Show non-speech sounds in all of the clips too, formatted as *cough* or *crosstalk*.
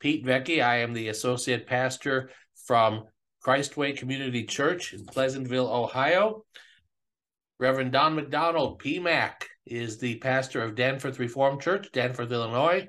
Pete Vecchi. I am the associate pastor from Christway Community Church in Pleasantville, Ohio. Reverend Don McDonald, PMAC, is the pastor of Danforth Reformed Church, Danforth, Illinois.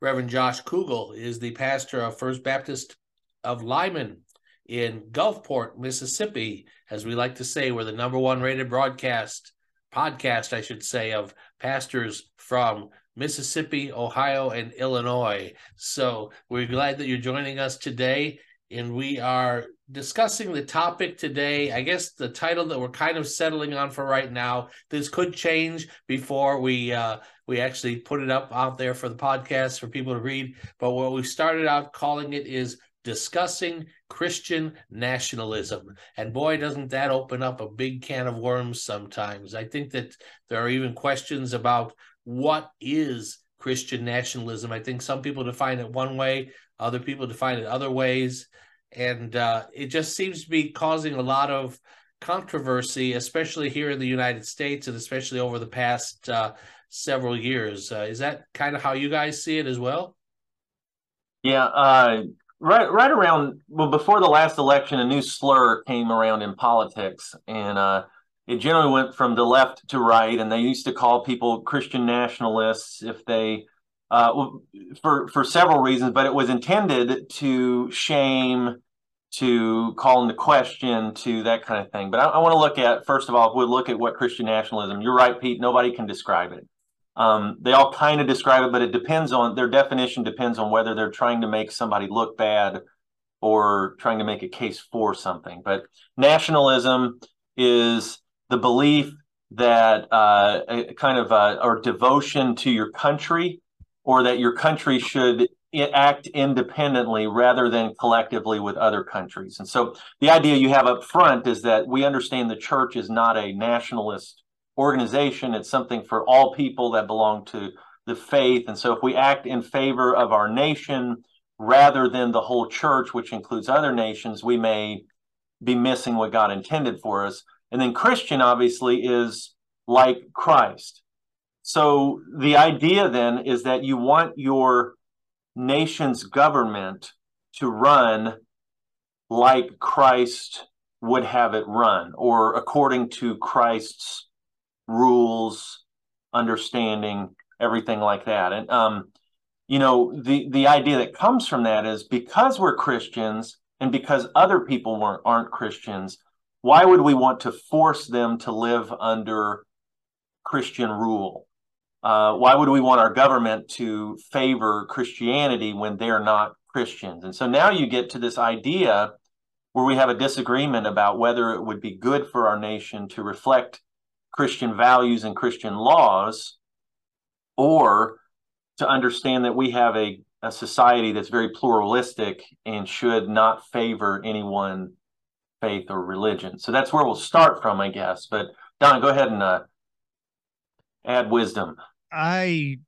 Reverend Josh Kugel is the pastor of First Baptist of Lyman in Gulfport, Mississippi. As we like to say, we're the number one rated broadcast, podcast, I should say, of pastors from Mississippi, Ohio, and Illinois. So we're glad that you're joining us today. And we are discussing the topic today. I guess the title that we're kind of settling on for right now. This could change before we uh, we actually put it up out there for the podcast for people to read. But what we started out calling it is discussing Christian nationalism. And boy, doesn't that open up a big can of worms sometimes. I think that there are even questions about what is Christian nationalism. I think some people define it one way, other people define it other ways. And uh, it just seems to be causing a lot of controversy, especially here in the United States and especially over the past uh, several years. Uh, is that kind of how you guys see it as well? Yeah, uh, right, right around well before the last election, a new slur came around in politics, and uh, it generally went from the left to right, and they used to call people Christian nationalists if they, uh, for for several reasons, but it was intended to shame, to call into question, to that kind of thing. But I, I want to look at first of all, if we look at what Christian nationalism. You're right, Pete. Nobody can describe it. Um, they all kind of describe it, but it depends on their definition. Depends on whether they're trying to make somebody look bad or trying to make a case for something. But nationalism is the belief that uh, a kind of uh, or devotion to your country, or that your country should act independently rather than collectively with other countries. And so the idea you have up front is that we understand the church is not a nationalist organization, it's something for all people that belong to the faith. And so if we act in favor of our nation rather than the whole church, which includes other nations, we may be missing what God intended for us. And then Christian, obviously, is like Christ. So the idea then is that you want your nation's government to run like Christ would have it run, or according to Christ's rules, understanding, everything like that. And um, you know, the the idea that comes from that is because we're Christians and because other people weren't aren't Christians, why would we want to force them to live under Christian rule? Uh, why would we want our government to favor Christianity when they're not Christians? And so now you get to this idea where we have a disagreement about whether it would be good for our nation to reflect Christian values and Christian laws, or to understand that we have a, a society that's very pluralistic and should not favor any one faith or religion. So that's where we'll start from, I guess. But Don, go ahead and uh, add wisdom. I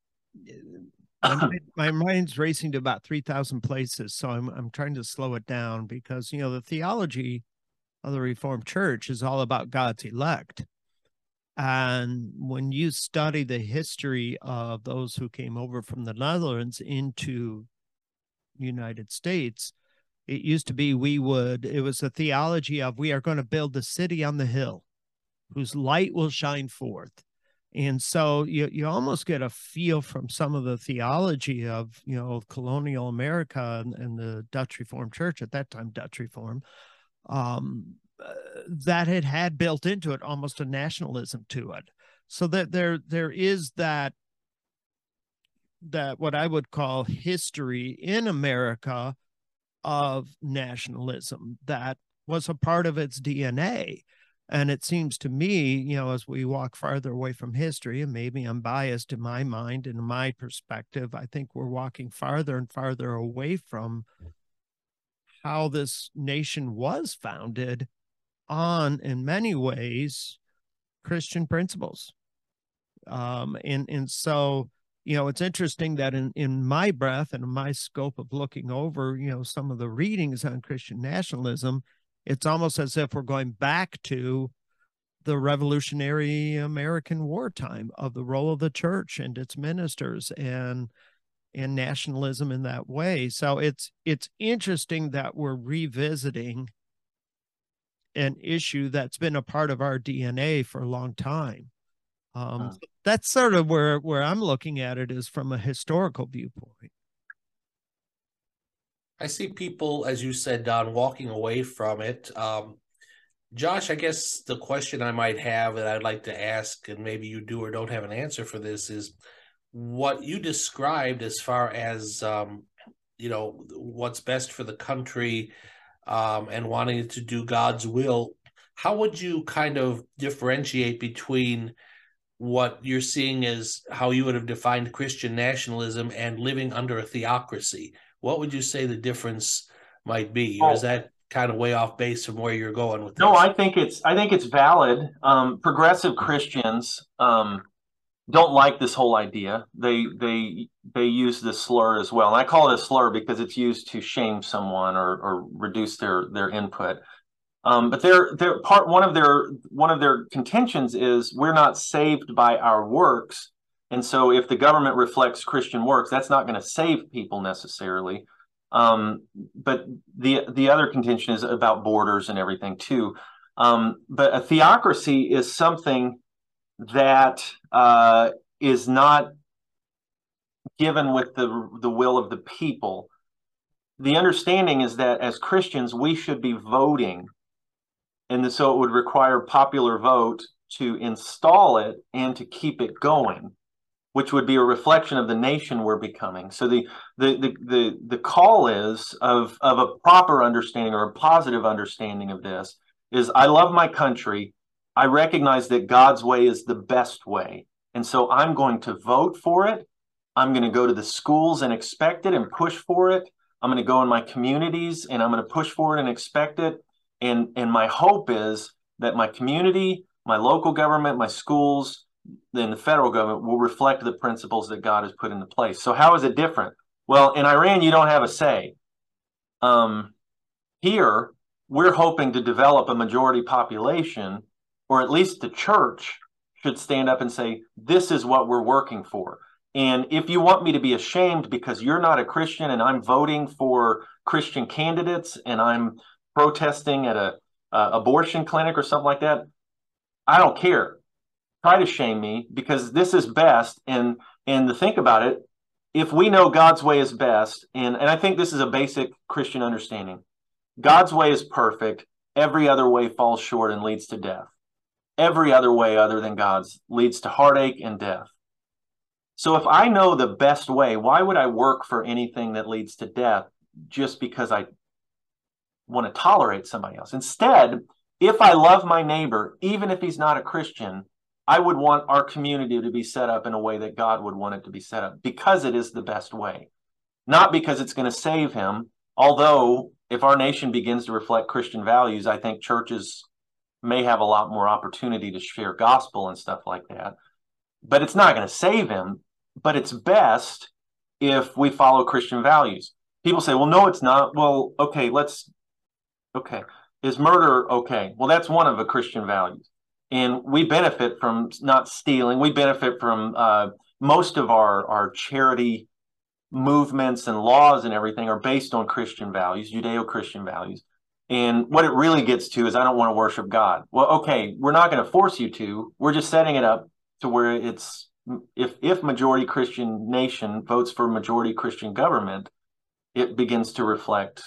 *coughs* my, mind's racing to about 3000 places so I'm I'm trying to slow it down because you know the theology of the reformed church is all about God's elect and when you study the history of those who came over from the Netherlands into United States it used to be we would it was a theology of we are going to build the city on the hill whose light will shine forth. And so you you almost get a feel from some of the theology of you know colonial america and, and the dutch reformed church at that time dutch reform um, uh, that it had built into it almost a nationalism to it. So that there there is that that what i would call history in america of nationalism that was a part of its DNA. And it seems to me, you know, as we walk farther away from history, and maybe I'm biased in my mind and my perspective, I think we're walking farther and farther away from how this nation was founded on, in many ways, Christian principles. Um, and and so you know it's interesting that in in my breath and my scope of looking over you know some of the readings on Christian nationalism, it's almost as if we're going back to the revolutionary American wartime of the role of the church and its ministers and and nationalism in that way. So it's it's interesting that we're revisiting an issue that's been a part of our DNA for a long time. Um. That's sort of where where I'm looking at it is from a historical viewpoint. I see people, as you said, Don, walking away from it. Um, Josh, I guess the question I might have that I'd like to ask, and maybe you do or don't have an answer for this, is what you described as far as um, you know what's best for the country um, and wanting to do God's will. How would you kind of differentiate between what you're seeing is how you would have defined Christian nationalism and living under a theocracy? What would you say the difference might be, or is oh. that kind of way off base from where you're going with? This? No, I think it's I think it's valid. Um, progressive Christians um, don't like this whole idea. They they they use this slur as well, and I call it a slur because it's used to shame someone or or reduce their their input. Um, but their part one of their one of their contentions is we're not saved by our works, and so if the government reflects Christian works, that's not going to save people necessarily. Um, but the the other contention is about borders and everything too. Um, but a theocracy is something that uh, is not given with the the will of the people. The understanding is that as Christians, we should be voting, and so it would require popular vote to install it and to keep it going, which would be a reflection of the nation we're becoming. So the the the the, the call is of of a proper understanding or a positive understanding of this is I love my country I recognize that God's way is the best way. And so I'm going to vote for it. I'm going to go to the schools and expect it and push for it. I'm going to go in my communities and I'm going to push for it and expect it. And, and my hope is that my community, my local government, my schools, then the federal government will reflect the principles that God has put into place. So how is it different? Well, in Iran, you don't have a say. Um, here, we're hoping to develop a majority population or at least the church should stand up and say, This is what we're working for. And if you want me to be ashamed because you're not a Christian and I'm voting for Christian candidates and I'm protesting at a, a abortion clinic or something like that, I don't care. Try to shame me because this is best. And and to think about it, if we know God's way is best, and, and I think this is a basic Christian understanding, God's way is perfect. Every other way falls short and leads to death every other way other than God's leads to heartache and death. So if I know the best way, why would I work for anything that leads to death just because I want to tolerate somebody else? Instead, if I love my neighbor, even if he's not a Christian, I would want our community to be set up in a way that God would want it to be set up because it is the best way, not because it's going to save him. Although, if our nation begins to reflect Christian values, I think churches may have a lot more opportunity to share gospel and stuff like that. But it's not going to save him. But it's best if we follow Christian values. People say, well, no, it's not. Well, okay, let's, okay. Is murder okay? Well, that's one of the Christian values. And we benefit from not stealing. We benefit from uh, most of our, our charity movements and laws and everything are based on Christian values, Judeo Christian values. And what it really gets to is I don't want to worship God. Well, okay, we're not going to force you to. We're just setting it up to where it's if if majority Christian nation votes for majority Christian government, it begins to reflect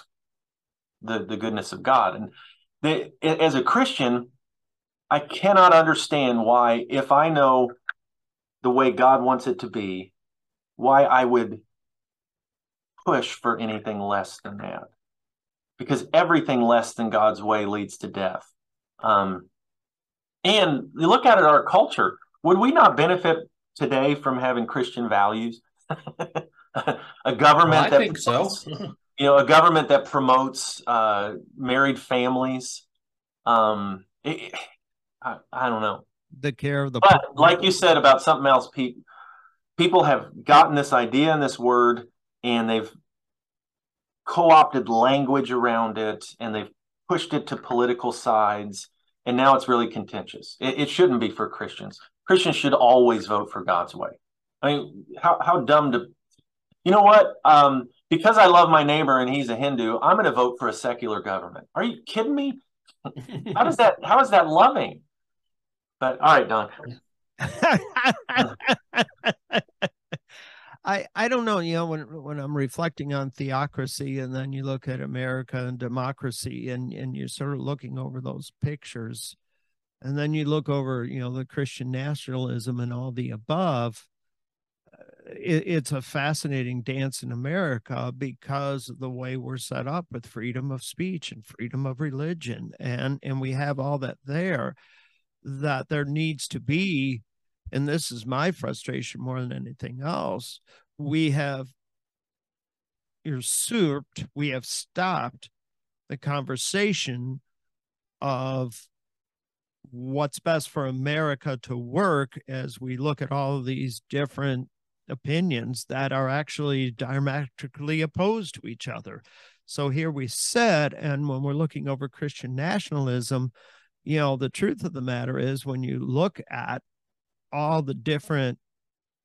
the the goodness of God. And the, as a Christian, I cannot understand why, if I know the way God wants it to be, why I would push for anything less than that because everything less than God's way leads to death. Um, And you look at it, our culture. Would we not benefit today from having Christian values? *laughs* a government well, I that think so. *laughs* you know, a government that promotes uh, married families. Um, it, I, I don't know. The care of the But like you said about something else, Pete, people have gotten this idea and this word, and they've co-opted language around it, and they've pushed it to political sides, and now it's really contentious. It, it shouldn't be for Christians. Christians should always vote for God's way. I mean, how how dumb to, you know what? Um, because I love my neighbor and he's a Hindu, I'm going to vote for a secular government. Are you kidding me? How does that? How is that loving? But all right, Don. *laughs* I I don't know, you know, when when I'm reflecting on theocracy and then you look at America and democracy and and you're sort of looking over those pictures and then you look over, you know, the Christian nationalism and all the above it, it's a fascinating dance in America because of the way we're set up with freedom of speech and freedom of religion and and we have all that there that there needs to be and this is my frustration more than anything else, we have usurped, we have stopped the conversation of what's best for America to work as we look at all of these different opinions that are actually diametrically opposed to each other. So here we said, and when we're looking over Christian nationalism, you know, the truth of the matter is when you look at all the different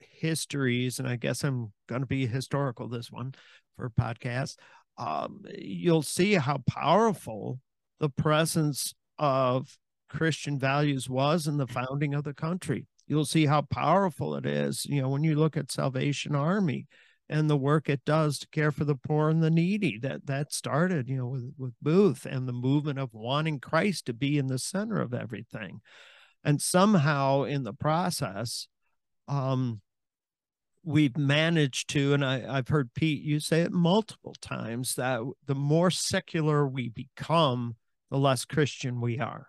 histories, and I guess I'm going to be historical this one for podcast. Um, you'll see how powerful the presence of Christian values was in the founding of the country. You'll see how powerful it is. You know, when you look at Salvation Army and the work it does to care for the poor and the needy, that that started, you know, with with Booth and the movement of wanting Christ to be in the center of everything and somehow in the process um, we've managed to and I, i've heard pete you say it multiple times that the more secular we become the less christian we are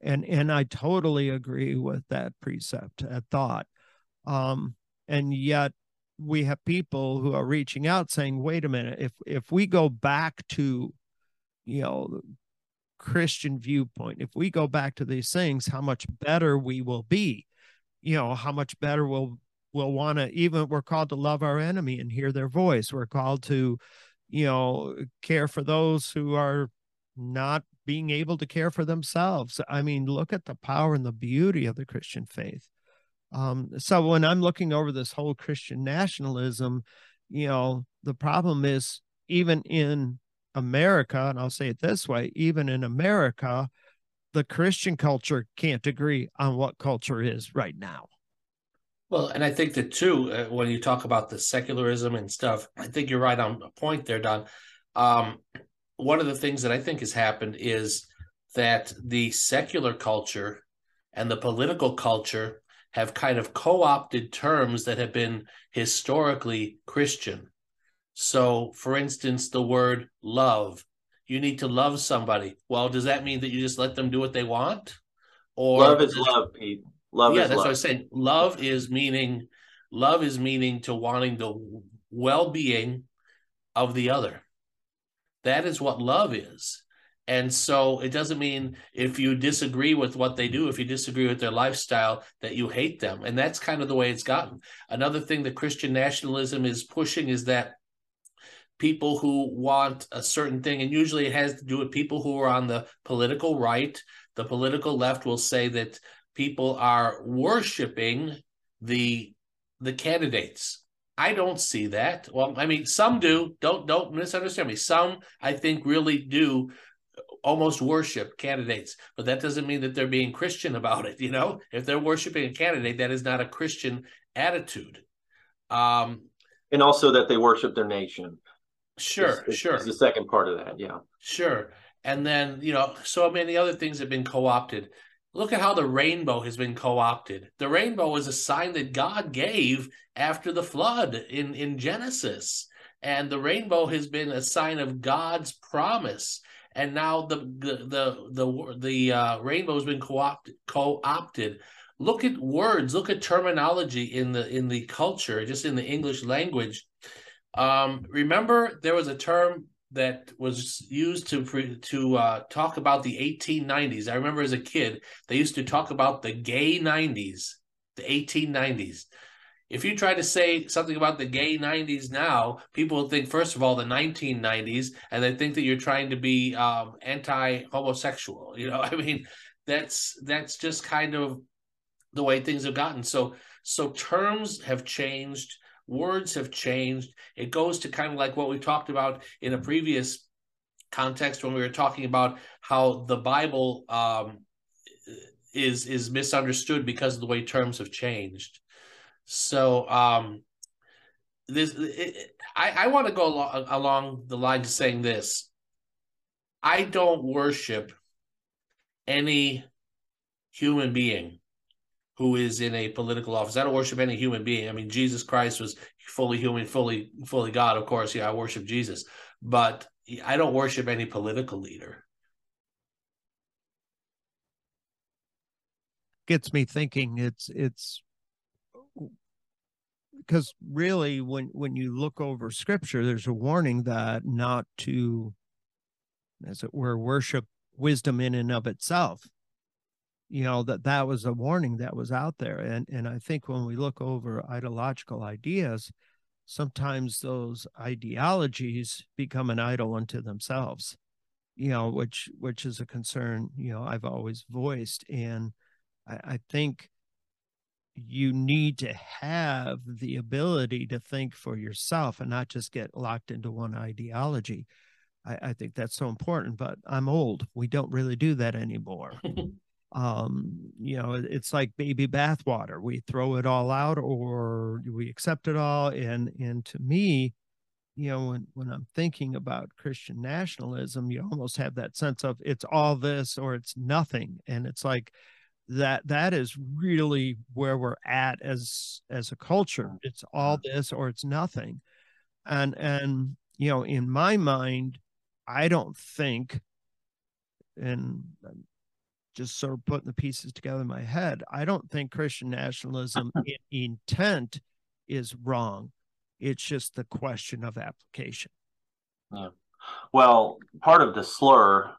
and and i totally agree with that precept that thought um, and yet we have people who are reaching out saying wait a minute if if we go back to you know Christian viewpoint, if we go back to these things, how much better we will be, you know, how much better we'll we'll want to even we're called to love our enemy and hear their voice. We're called to, you know, care for those who are not being able to care for themselves. I mean, look at the power and the beauty of the Christian faith. Um, so when I'm looking over this whole Christian nationalism, you know, the problem is even in America, and I'll say it this way even in America, the Christian culture can't agree on what culture is right now. Well, and I think that too, uh, when you talk about the secularism and stuff, I think you're right on a point there, Don. Um, one of the things that I think has happened is that the secular culture and the political culture have kind of co opted terms that have been historically Christian. So, for instance, the word love, you need to love somebody. Well, does that mean that you just let them do what they want? Or love is love, Pete. Love yeah, that's love. what I was saying. Love is meaning love is meaning to wanting the well-being of the other. That is what love is. And so it doesn't mean if you disagree with what they do, if you disagree with their lifestyle, that you hate them. And that's kind of the way it's gotten. Another thing that Christian nationalism is pushing is that people who want a certain thing, and usually it has to do with people who are on the political right. The political left will say that people are worshiping the the candidates. I don't see that. Well, I mean, some do. Don't don't misunderstand me. Some I think really do almost worship candidates, but that doesn't mean that they're being Christian about it. You know, if they're worshiping a candidate, that is not a Christian attitude. Um, and also that they worship their nation. Sure, is, sure. Is the second part of that, yeah. Sure. And then, you know, so many other things have been co opted. Look at how the rainbow has been co opted. The rainbow is a sign that God gave after the flood in, in Genesis. And the rainbow has been a sign of God's promise. and now the the the the, the uh, rainbow's been co-opted co-opted look at words look at terminology in the in the culture just in the english language um, remember there was a term that was used to to uh, talk about the 1890s i remember as a kid they used to talk about the gay 90s the 1890s if you try to say something about the gay 90s now, people think, first of all, the 1990s, and they think that you're trying to be um, anti-homosexual. You know, *laughs* I mean, that's that's just kind of the way things have gotten. So so terms have changed, words have changed. It goes to kind of like what we talked about in a previous context when we were talking about how the Bible um, is is misunderstood because of the way terms have changed. So um, this it, I, I want to go along, along the lines of saying this. I don't worship any human being who is in a political office. I don't worship any human being. I mean, Jesus Christ was fully human, fully fully God. Of course, yeah, I worship Jesus, but I don't worship any political leader. Gets me thinking. It's it's because really when when you look over scripture there's a warning that not to as it were worship wisdom in and of itself you know that that was a warning that was out there and and i think when we look over ideological ideas sometimes those ideologies become an idol unto themselves you know which which is a concern you know i've always voiced and i, I think you need to have the ability to think for yourself and not just get locked into one ideology. I, I think that's so important, but I'm old. We don't really do that anymore. *laughs* um, you know, it's like baby bathwater. We throw it all out or we accept it all. And and to me, you know, when, when I'm thinking about Christian nationalism, you almost have that sense of it's all this or it's nothing. And it's like, that that is really where we're at as as a culture it's all this or it's nothing and and you know in my mind i don't think and just sort of putting the pieces together in my head i don't think christian nationalism *laughs* in intent is wrong. It's just the question of application. Yeah. Well part of the slur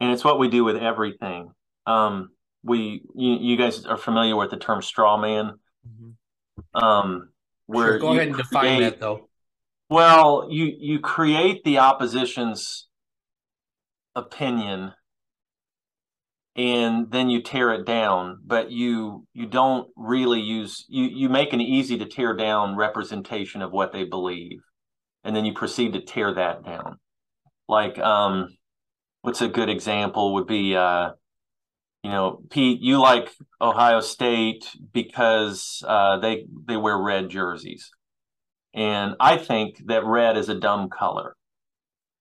and it's what we do with everything um we you, you guys are familiar with the term straw man? Mm-hmm. um where sure, go ahead and define that though. Well you you create the opposition's opinion and then you tear it down but you you don't really use you you make an easy to tear down representation of what they believe and then you proceed to tear that down like um what's a good example would be uh you know, Pete, you like Ohio State because uh, they they wear red jerseys, and I think that red is a dumb color.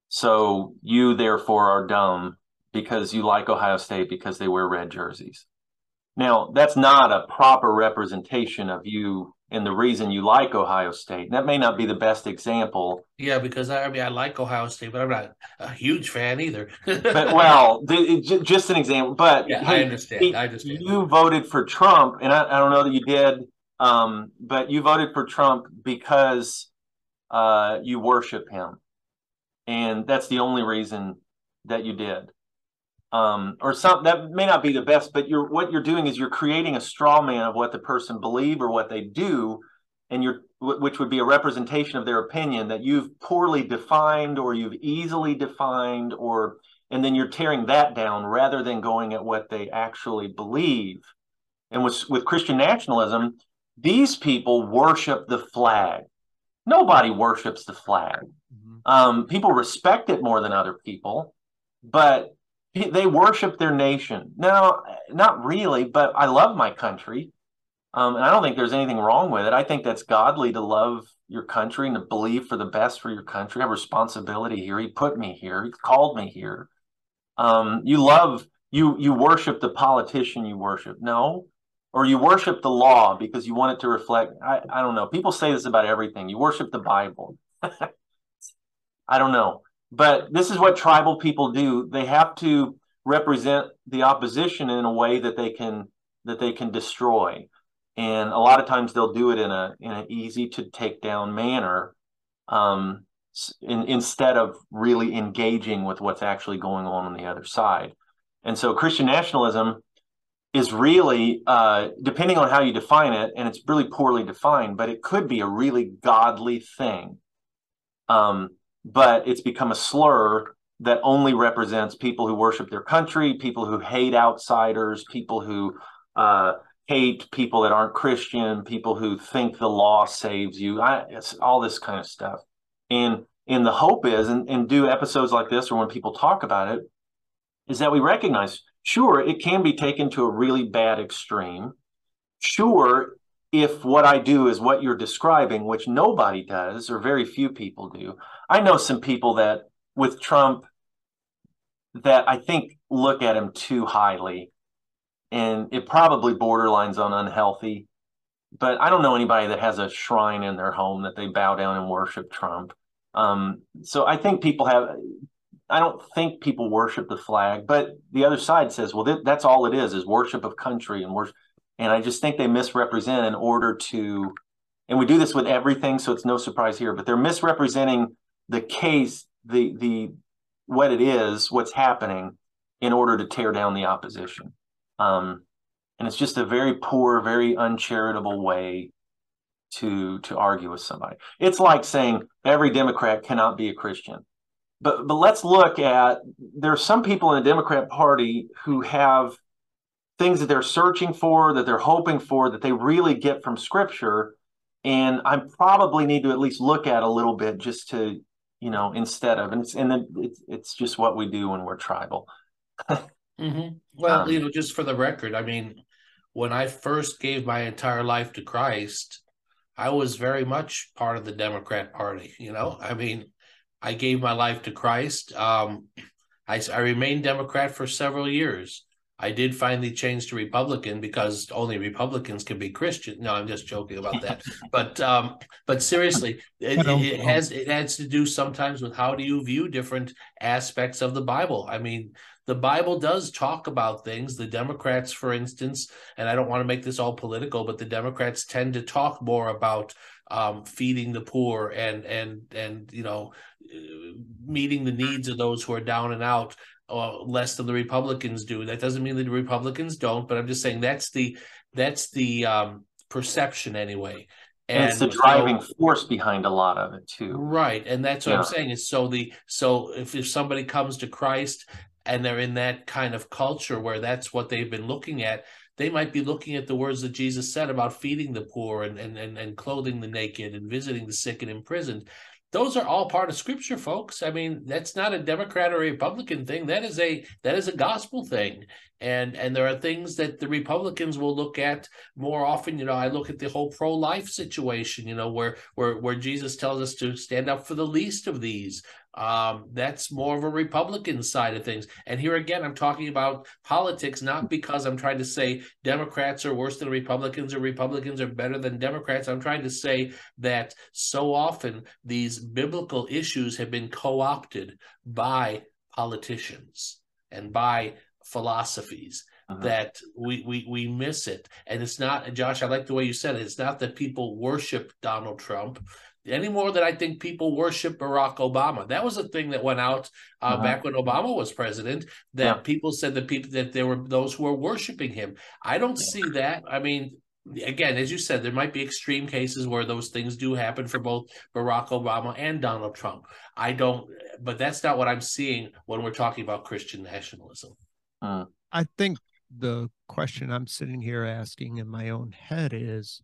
So you therefore are dumb because you like Ohio State because they wear red jerseys. Now that's not a proper representation of you and the reason you like Ohio State. That may not be the best example. Yeah, because I, I mean I like Ohio State, but I'm not a huge fan either. but *laughs* well, the, just an example. But yeah, hey, I understand. I understand. You voted for Trump, and I, I don't know that you did, um, but you voted for Trump because uh, you worship him, and that's the only reason that you did um, or some that may not be the best, but you're what you're doing is you're creating a straw man of what the person believe or what they do, and you're which would be a representation of their opinion that you've poorly defined or you've easily defined or and then you're tearing that down rather than going at what they actually believe. And with with Christian nationalism, these people worship the flag. Nobody worships the flag. Mm-hmm. Um, people respect it more than other people, but they worship their nation. No, not really, but I love my country. Um, and I don't think there's anything wrong with it. I think that's godly to love your country and to believe for the best for your country. I have responsibility here. He put me here. He called me here. Um, you love you you worship the politician you worship. No, or you worship the law because you want it to reflect. I, I don't know. People say this about everything. You worship the Bible. *laughs* I don't know. But this is what tribal people do. They have to represent the opposition in a way that they can that they can destroy. And a lot of times they'll do it in a in an easy to take down manner. Um, in, instead of really engaging with what's actually going on on the other side. And so Christian nationalism is really, uh, depending on how you define it, and it's really poorly defined, but it could be a really godly thing. Um, but it's become a slur that only represents people who worship their country, people who hate outsiders, people who uh, hate people that aren't Christian, people who think the law saves you. I, it's all this kind of stuff. And and the hope is, and, and do episodes like this, or when people talk about it, is that we recognize, sure, it can be taken to a really bad extreme. Sure, if what I do is what you're describing, which nobody does, or very few people do. I know some people that with Trump that I think look at him too highly, and it probably borderlines on unhealthy. But I don't know anybody that has a shrine in their home that they bow down and worship Trump. Um, so I think people have. I don't think people worship the flag, but the other side says, well, th- that's all it is: is worship of country and worship. And I just think they misrepresent in order to, and we do this with everything, so it's no surprise here. But they're misrepresenting the case, the the what it is, what's happening, in order to tear down the opposition. Um, and it's just a very poor, very uncharitable way to to argue with somebody. It's like saying every Democrat cannot be a Christian. But but let's look at there are some people in the Democrat Party who have things that they're searching for, that they're hoping for, that they really get from Scripture, and I probably need to at least look at a little bit just to you know instead of and it's and then it's it's just what we do when we're tribal. mm-hmm. *laughs* Well, um, you know, just for the record, I mean, when I first gave my entire life to Christ, I was very much part of the Democrat Party. You know, I mean, I gave my life to Christ. Um, I, I remained Democrat for several years. I did finally change to Republican because only Republicans can be Christian. No, I'm just joking about that. *laughs* but um, but seriously, it, it, has it has to do sometimes with how do you view different aspects of the Bible. I mean, the Bible does talk about things. The Democrats, for instance, and I don't want to make this all political, but the Democrats tend to talk more about um, feeding the poor and and and you know meeting the needs of those who are down and out uh, less than the Republicans do. That doesn't mean that the Republicans don't, but I'm just saying that's the that's the um, perception anyway. And, and, it's the driving so, force behind a lot of it too. Right. And that's what yeah. I'm saying is so the so if, if somebody comes to Christ and they're in that kind of culture where that's what they've been looking at they might be looking at the words that jesus said about feeding the poor and and and, and clothing the naked and visiting the sick and imprisoned those are all part of scripture folks. I mean that's not a democrat or a republican thing. That is a that is a gospel thing. And and there are things that the republicans will look at more often. You know i look at the whole pro-life situation you know where where where jesus tells us to stand up for the least of these um, that's more of a Republican side of things. And here again, I'm talking about politics, not because I'm trying to say Democrats are worse than Republicans or Republicans are better than Democrats. I'm trying to say that so often these biblical issues have been co opted by politicians and by philosophies. Uh-huh. that we, we we miss it and it's not josh i like the way you said it it's not that people worship donald trump any more than I think people worship Barack Obama. That was a thing that went out uh, uh-huh. back when Obama was president. That yeah. people said that people that there were those who were worshiping him. I don't yeah. see that. I mean, again, as you said, there might be extreme cases where those things do happen for both Barack Obama and Donald Trump. I don't, but that's not what I'm seeing when we're talking about Christian nationalism. Uh, I think the question I'm sitting here asking in my own head is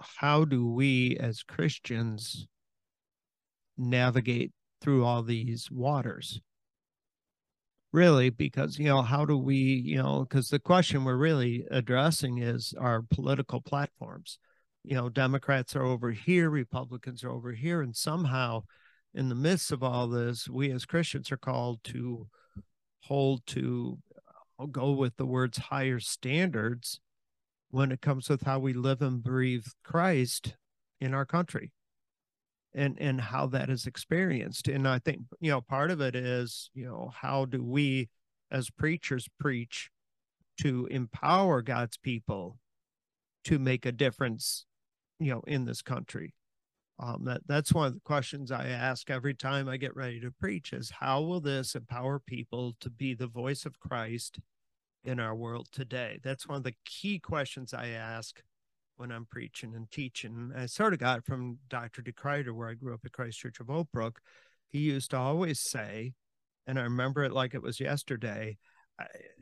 how do we as Christians navigate through all these waters? Really, because, you know, how do we, you know, because the question we're really addressing is our political platforms. You know, Democrats are over here, Republicans are over here, and somehow in the midst of all this, we as Christians are called to hold to, I'll go with the words higher standards when it comes with how we live and breathe Christ in our country. and and how that is experienced and i think you know part of it is you know how do we as preachers preach to empower god's people to make a difference you know in this country um, that that's one of the questions i ask every time i get ready to preach is how will this empower people to be the voice of christ in our world today that's one of the key questions i ask when I'm preaching and teaching. I sort of got it from Dr. DeKruyter, where I grew up at Christ Church of Oak Brook. He used to always say, and I remember it like it was yesterday.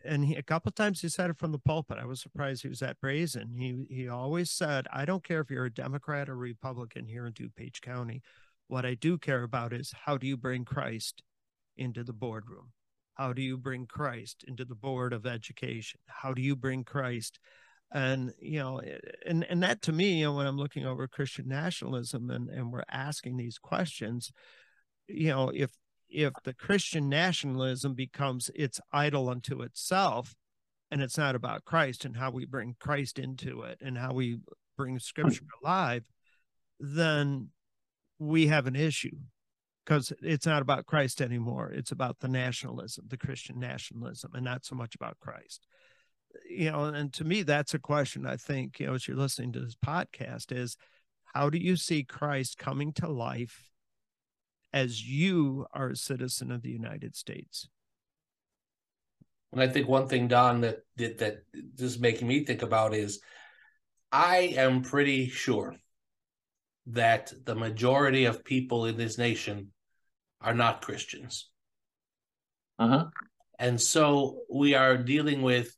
and he, a couple times he said it from the pulpit. I was surprised he was that brazen. He he always said, "I don't care if you're a Democrat or Republican here in DuPage County. What I do care about is how do you bring Christ into the boardroom? How do you bring Christ into the board of education? How do you bring Christ? And you know eh, and and that to me you know when i'm looking over christian nationalism and and we're asking these questions you know if if the christian nationalism becomes its idol unto itself and it's not about christ and how we bring christ into it and how we bring scripture alive then we have an issue because it's not about christ anymore it's about the nationalism the christian nationalism and not so much about christ you know, and to me, that's a question I think, you know, as you're listening to this podcast is how do you see Christ coming to life as you are a citizen of the United States? And I think one thing, Don, that that, that is making me think about is I am pretty sure that the majority of people in this nation are not Christians. Uh-huh. And so we are dealing with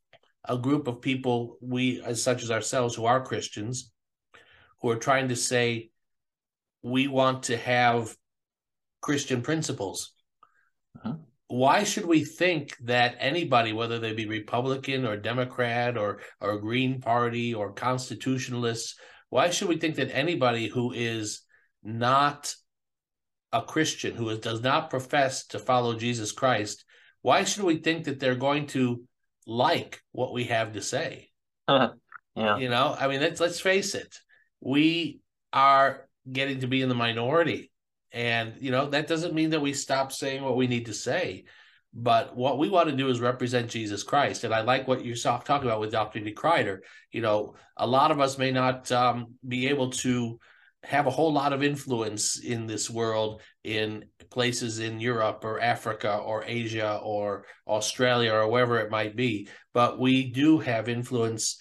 a group of people, we as such as ourselves, who are Christians, who are trying to say we want to have Christian principles. Uh-huh. Why should we think that anybody, whether they be Republican or Democrat or or Green Party or constitutionalists, why should we think that anybody who is not a Christian, who does not profess to follow Jesus Christ, why should we think that they're going to like what we have to say. Uh-huh. yeah. You know, I mean, let's let's face it. We are getting to be in the minority. And, you know, that doesn't mean that we stop saying what we need to say. But what we want to do is represent Jesus Christ. And I like what you're talking about with Dr. DeKruyter. You know, a lot of us may not um, be able to have a whole lot of influence in this world in places in Europe or Africa or Asia or Australia or wherever it might be. But we do have influence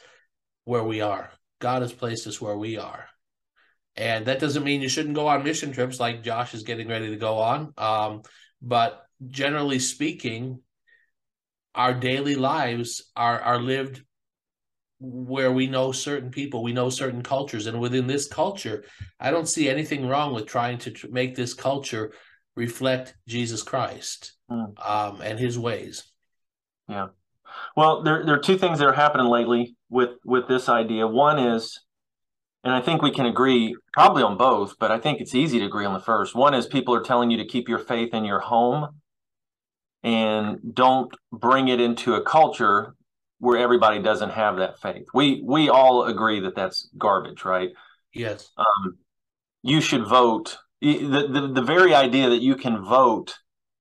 where we are. God has placed us where we are. And that doesn't mean you shouldn't go on mission trips like Josh is getting ready to go on. Um, but generally speaking, our daily lives are, are lived where we know certain people, we know certain cultures, and within this culture, I don't see anything wrong with trying to tr- make this culture reflect Jesus Christ mm. um, and His ways. Yeah. Well, there there are two things that are happening lately with with this idea. One is, and I think we can agree probably on both, but I think it's easy to agree on the first. One is people are telling you to keep your faith in your home and don't bring it into a culture where everybody doesn't have that faith. We we all agree that that's garbage, right? Yes. Um, you should vote. The, the the very idea that you can vote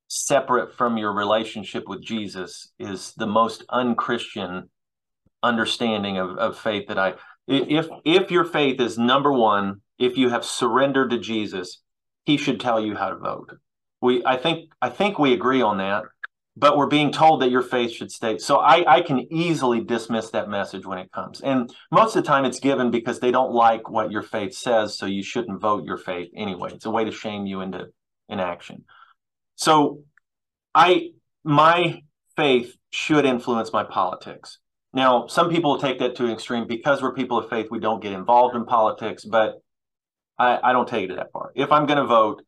separate from your relationship with Jesus is the most unchristian understanding of, of faith that I if if your faith is number one, if you have surrendered to Jesus, he should tell you how to vote. We I think I think we agree on that but we're being told that your faith should stay. So I, I can easily dismiss that message when it comes. And most of the time it's given because they don't like what your faith says, so you shouldn't vote your faith anyway. It's a way to shame you into inaction. So I my faith should influence my politics. Now, some people take that to an extreme because we're people of faith, we don't get involved in politics, but I, I don't take it that far. If I'm going to vote,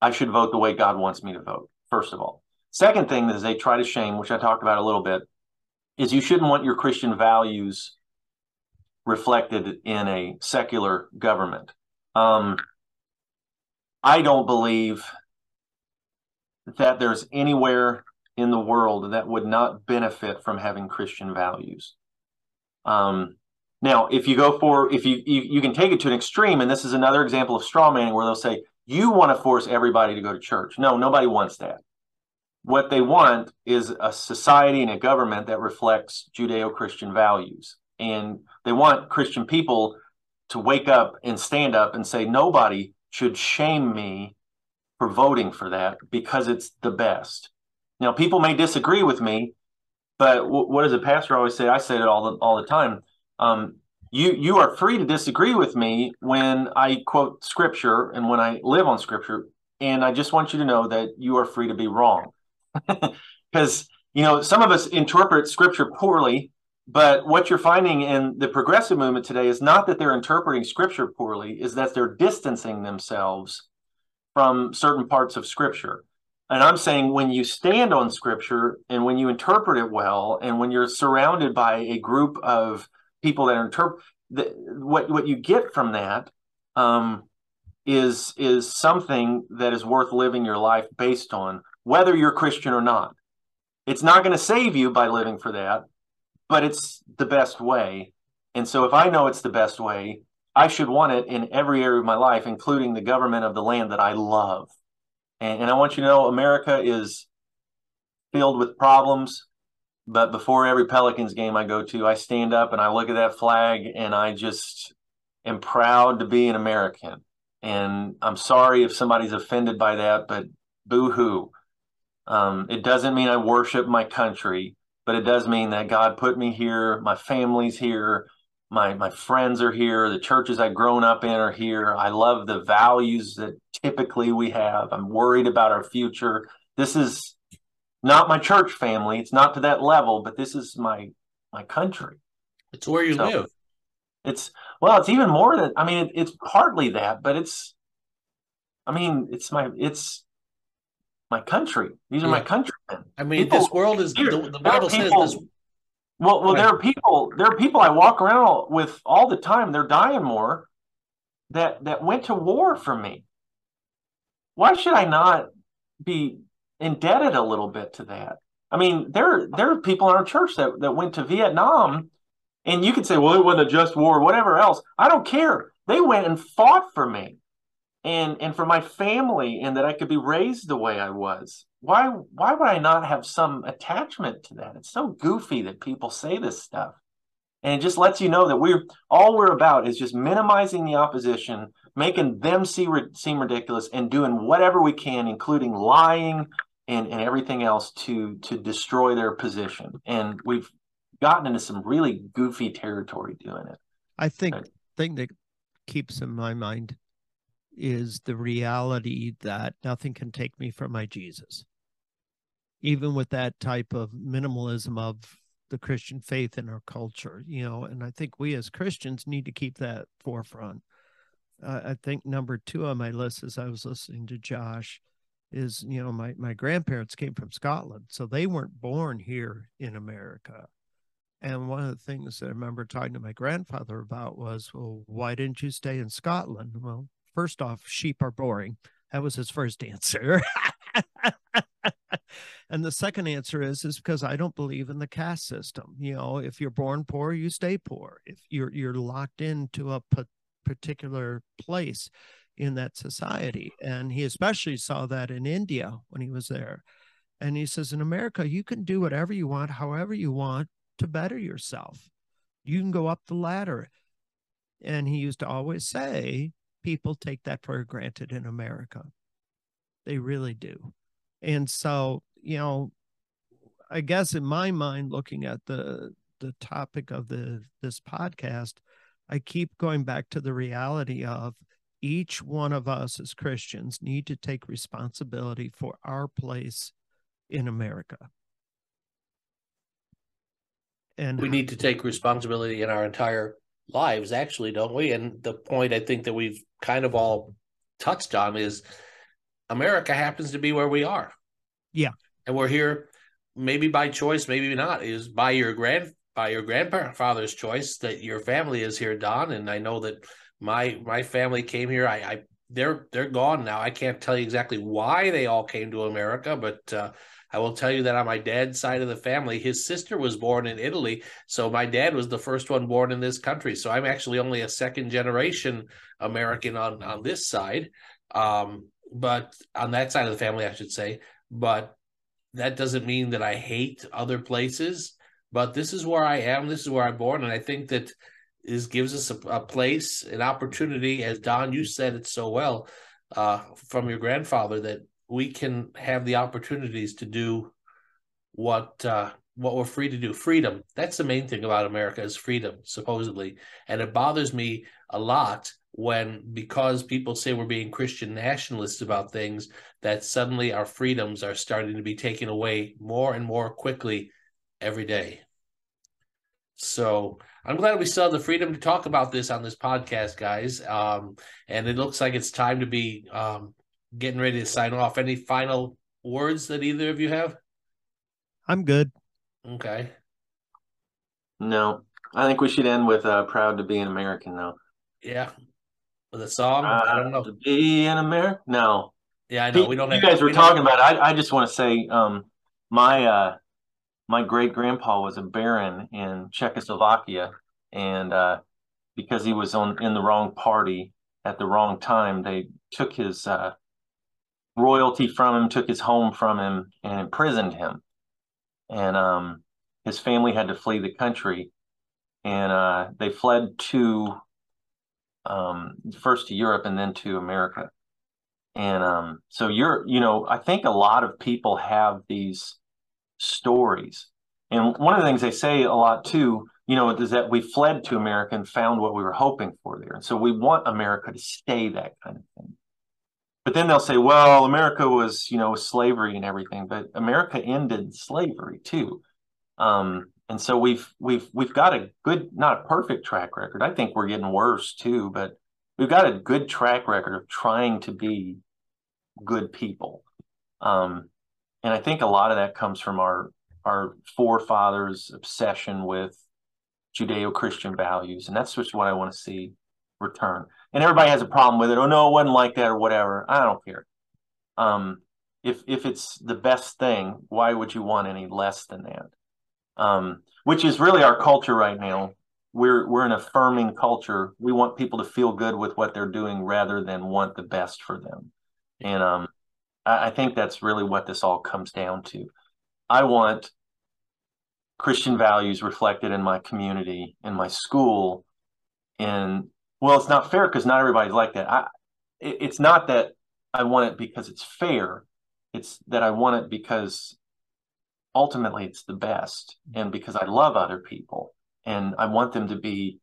I should vote the way God wants me to vote, first of all. Second thing is they try to shame, which I talked about a little bit, is you shouldn't want your Christian values reflected in a secular government. Um, I don't believe that there's anywhere in the world that would not benefit from having Christian values. Um, now, if you go for, if you, you, you can take it to an extreme, and this is another example of straw manning where they'll say, you want to force everybody to go to church. No, nobody wants that. What they want is a society and a government that reflects Judeo Christian values. And they want Christian people to wake up and stand up and say, nobody should shame me for voting for that because it's the best. Now, people may disagree with me, but what does a pastor always say? I say it all the, all the time. Um, you you are free to disagree with me when I quote scripture and when I live on scripture, and I just want you to know that you are free to be wrong, *laughs* because you know some of us interpret scripture poorly. But what you're finding in the progressive movement today is not that they're interpreting scripture poorly, is that they're distancing themselves from certain parts of scripture. And I'm saying when you stand on scripture and when you interpret it well, and when you're surrounded by a group of people that interpret what what you get from that um, is is something that is worth living your life based on, whether you're Christian or not. It's not going to save you by living for that, but it's the best way. And so, if I know it's the best way, I should want it in every area of my life, including the government of the land that I love. And, and I want you to know, America is filled with problems but before every Pelicans game I go to, I stand up and I look at that flag and I just am proud to be an American. And I'm sorry if somebody's offended by that, but boo hoo. Um, it doesn't mean I worship my country, but it does mean that God put me here. My family's here. My, my friends are here. The churches I've grown up in are here. I love the values that typically we have. I'm worried about our future. This is not my church family. It's not to that level, but this is my my country. It's where you so live. It's well, it's even more than I mean, it, it's partly that, but it's I mean, it's my it's my country. These are my countrymen. I mean, people, this world is here, the, the Bible people, says this. Well, well, there are people. There are people I walk around with all the time. They're dying more. That that went to war for me. Why should I not be indebted a little bit to that. I mean, there there are people in our church that, that went to Vietnam, and you could say, well, it wasn't a just war, whatever else. I don't care. They went and fought for me, and and for my family, and that I could be raised the way I was. Why why would I not have some attachment to that? It's so goofy that people say this stuff, and it just lets you know that we're all we're about is just minimizing the opposition, making them see seem ridiculous, and doing whatever we can, including lying and, and everything else to to destroy their position. And we've gotten into some really goofy territory doing it. I think the thing that keeps in my mind is the reality that nothing can take me from my Jesus. Even with that type of minimalism of the Christian faith in our culture, you know, and I think we as Christians need to keep that forefront. Uh, I think number two on my list is I was listening to Josh is you know my my grandparents came from Scotland, so they weren't born here in America. And one of the things that I remember talking to my grandfather about was, well, why didn't you stay in Scotland? Well, first off, sheep are boring. That was his first *laughs* answer. and the second answer is is because I don't believe in the caste system. You know, if you're born poor, you stay poor. If you're you're locked into a particular place, in that society. And he especially saw that in India when he was there. And he says, in America, you can do whatever you want, however you want to better yourself. You can go up the ladder. And he used to always say, people take that for granted in America. They really do. And so, you know, I guess in my mind, looking at the the topic of the this podcast, I keep going back to the reality of each one of us as Christians need to take responsibility for our place in America. And we need to take responsibility in our entire lives, actually, don't we? And the point I think that we've kind of all touched on is America happens to be where we are. Yeah. And we're here maybe by choice, maybe not, is by your grand by your grandfather's choice that your family is here, Don. And I know that my my family came here. I, I they're they're gone now. I can't tell you exactly why they all came to America, but uh, I will tell you that on my dad's side of the family, his sister was born in Italy, so my dad was the first one born in this country. So I'm actually only a second generation American on on this side. Um, but on that side of the family, I should say. But that doesn't mean that I hate other places. But this is where I am. This is where I'm born, and I think that is gives us a, a place, an opportunity. As Don, you said it so well uh, from your grandfather that we can have the opportunities to do what uh, what we're free to do. Freedom. That's the main thing about America is freedom, supposedly. And it bothers me a lot when because people say we're being Christian nationalists about things, that suddenly our freedoms are starting to be taken away more and more quickly every day. So I'm glad we still have the freedom to talk about this on this podcast, guys. Um, and it looks like it's time to be um, getting ready to sign off. Any final words that either of you have? I'm good. Okay. No, I think we should end with uh, "Proud to Be an American." Now. Yeah. With a song, uh, I don't know. To be an American? No. Yeah, I know. We don't. You have, guys were we talking about. It. I I just want to say, um, my uh, my great grandpa was a baron in Czechoslovakia, and uh, because he was on in the wrong party at the wrong time, they took his uh, royalty from him, took his home from him, and imprisoned him and um, his family had to flee the country, and uh, they fled to um, first to Europe and then to America. And um, so you're, you know, I think a lot of people have these stories, and one of the things they say a lot too, you know, is that we fled to America and found what we were hoping for there, and so we want America to stay that kind of thing. But then they'll say, well, America was, you know, slavery and everything, but America ended slavery too. Um, and so we've we've we've got a good, not a perfect track record. I think we're getting worse too, but we've got a good track record of trying to be good people. Um, and I think a lot of that comes from our our forefathers' obsession with Judeo-Christian values, and that's just what I want to see return and everybody has a problem with it. Oh no, it wasn't like that or whatever. I don't care. Um, if if it's the best thing, why would you want any less than that? Um, which is really our culture right now. We're we're an affirming culture. We want people to feel good with what they're doing rather than want the best for them. And um, I, think that's really what this all comes down to. I want Christian values reflected in my community, in my school, and well, it's not fair because not everybody's like that. I, it, it's not that I want it because it's fair. It's that I want it because ultimately it's the best and because I love other people and I want them to be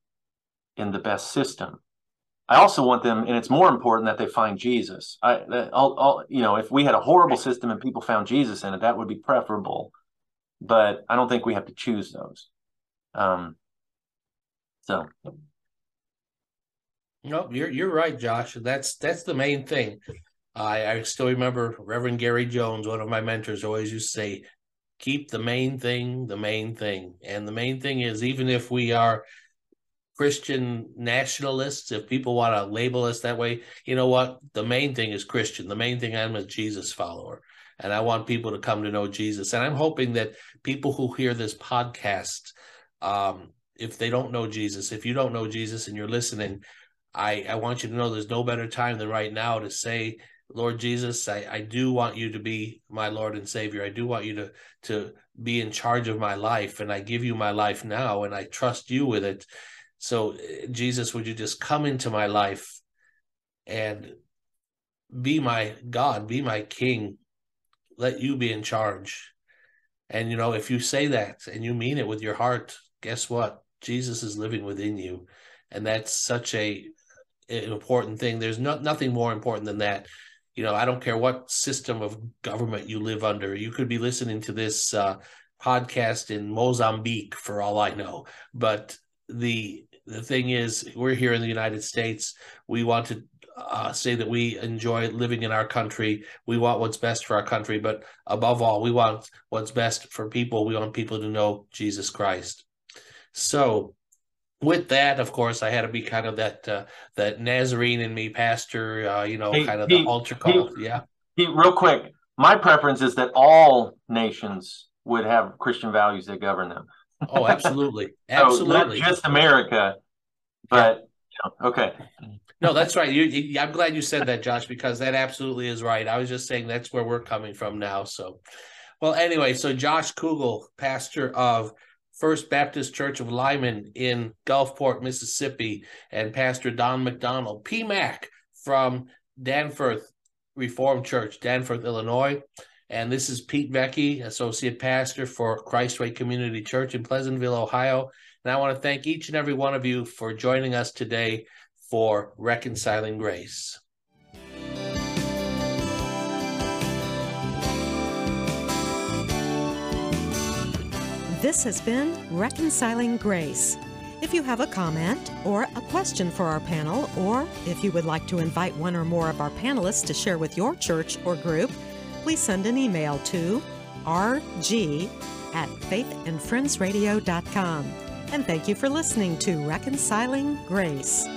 in the best system. I also want them, and it's more important that they find Jesus. I, I'll, I'll, you know, if we had a horrible system and people found Jesus in it, that would be preferable. But I don't think we have to choose those. Um, so no, you're you're right, Josh. That's that's the main thing. I I still remember Reverend Gary Jones, one of my mentors, always used to say, "Keep the main thing the main thing." And the main thing is, even if we are Christian nationalists, if people want to label us that way, you know what? The main thing is Christian. The main thing I'm a Jesus follower, and I want people to come to know Jesus. And I'm hoping that people who hear this podcast, um, if they don't know Jesus, if you don't know Jesus and you're listening, I, I want you to know there's no better time than right now to say, Lord Jesus, I, I do want you to be my Lord and Savior. I do want you to to be in charge of my life, and I give you my life now, and I trust you with it. So, Jesus, would you just come into my life and be my God, be my King? Let you be in charge. And you know, if you say that and you mean it with your heart, guess what? Jesus is living within you, and that's such a an important thing. There's not nothing more important than that. You know, I don't care what system of government you live under. You could be listening to this uh, podcast in Mozambique, for all I know. But the the thing is, we're here in the United States. We want to uh, say that we enjoy living in our country. We want what's best for our country, but above all, we want what's best for people. We want people to know Jesus Christ. So with that, of course, I had to be kind of that uh, that Nazarene in me, pastor. Uh, you know, hey, kind of the altar call. He, yeah. He, real quick, my preference is that all nations would have Christian values that govern them. Oh, absolutely, absolutely. *laughs* so not just America, but yeah. okay. no, that's right. You, you, I'm glad you said that, Josh, because that absolutely is right. I was just saying that's where we're coming from now. So, well, anyway, so Josh Kugel, pastor of First Baptist Church of Lyman in Gulfport, Mississippi, and Pastor Don McDonald, PMAC from Danforth Reformed Church, Danforth, Illinois. And this is Pete Vecchi, Associate Pastor for Christway Community Church in Pleasantville, Ohio. And I want to thank each and every one of you for joining us today for Reconciling Grace. This has been Reconciling Grace. If you have a comment or a question for our panel, or if you would like to invite one or more of our panelists to share with your church or group, please send an email to rg at faithandfriendsradio.com. And thank you for listening to Reconciling Grace.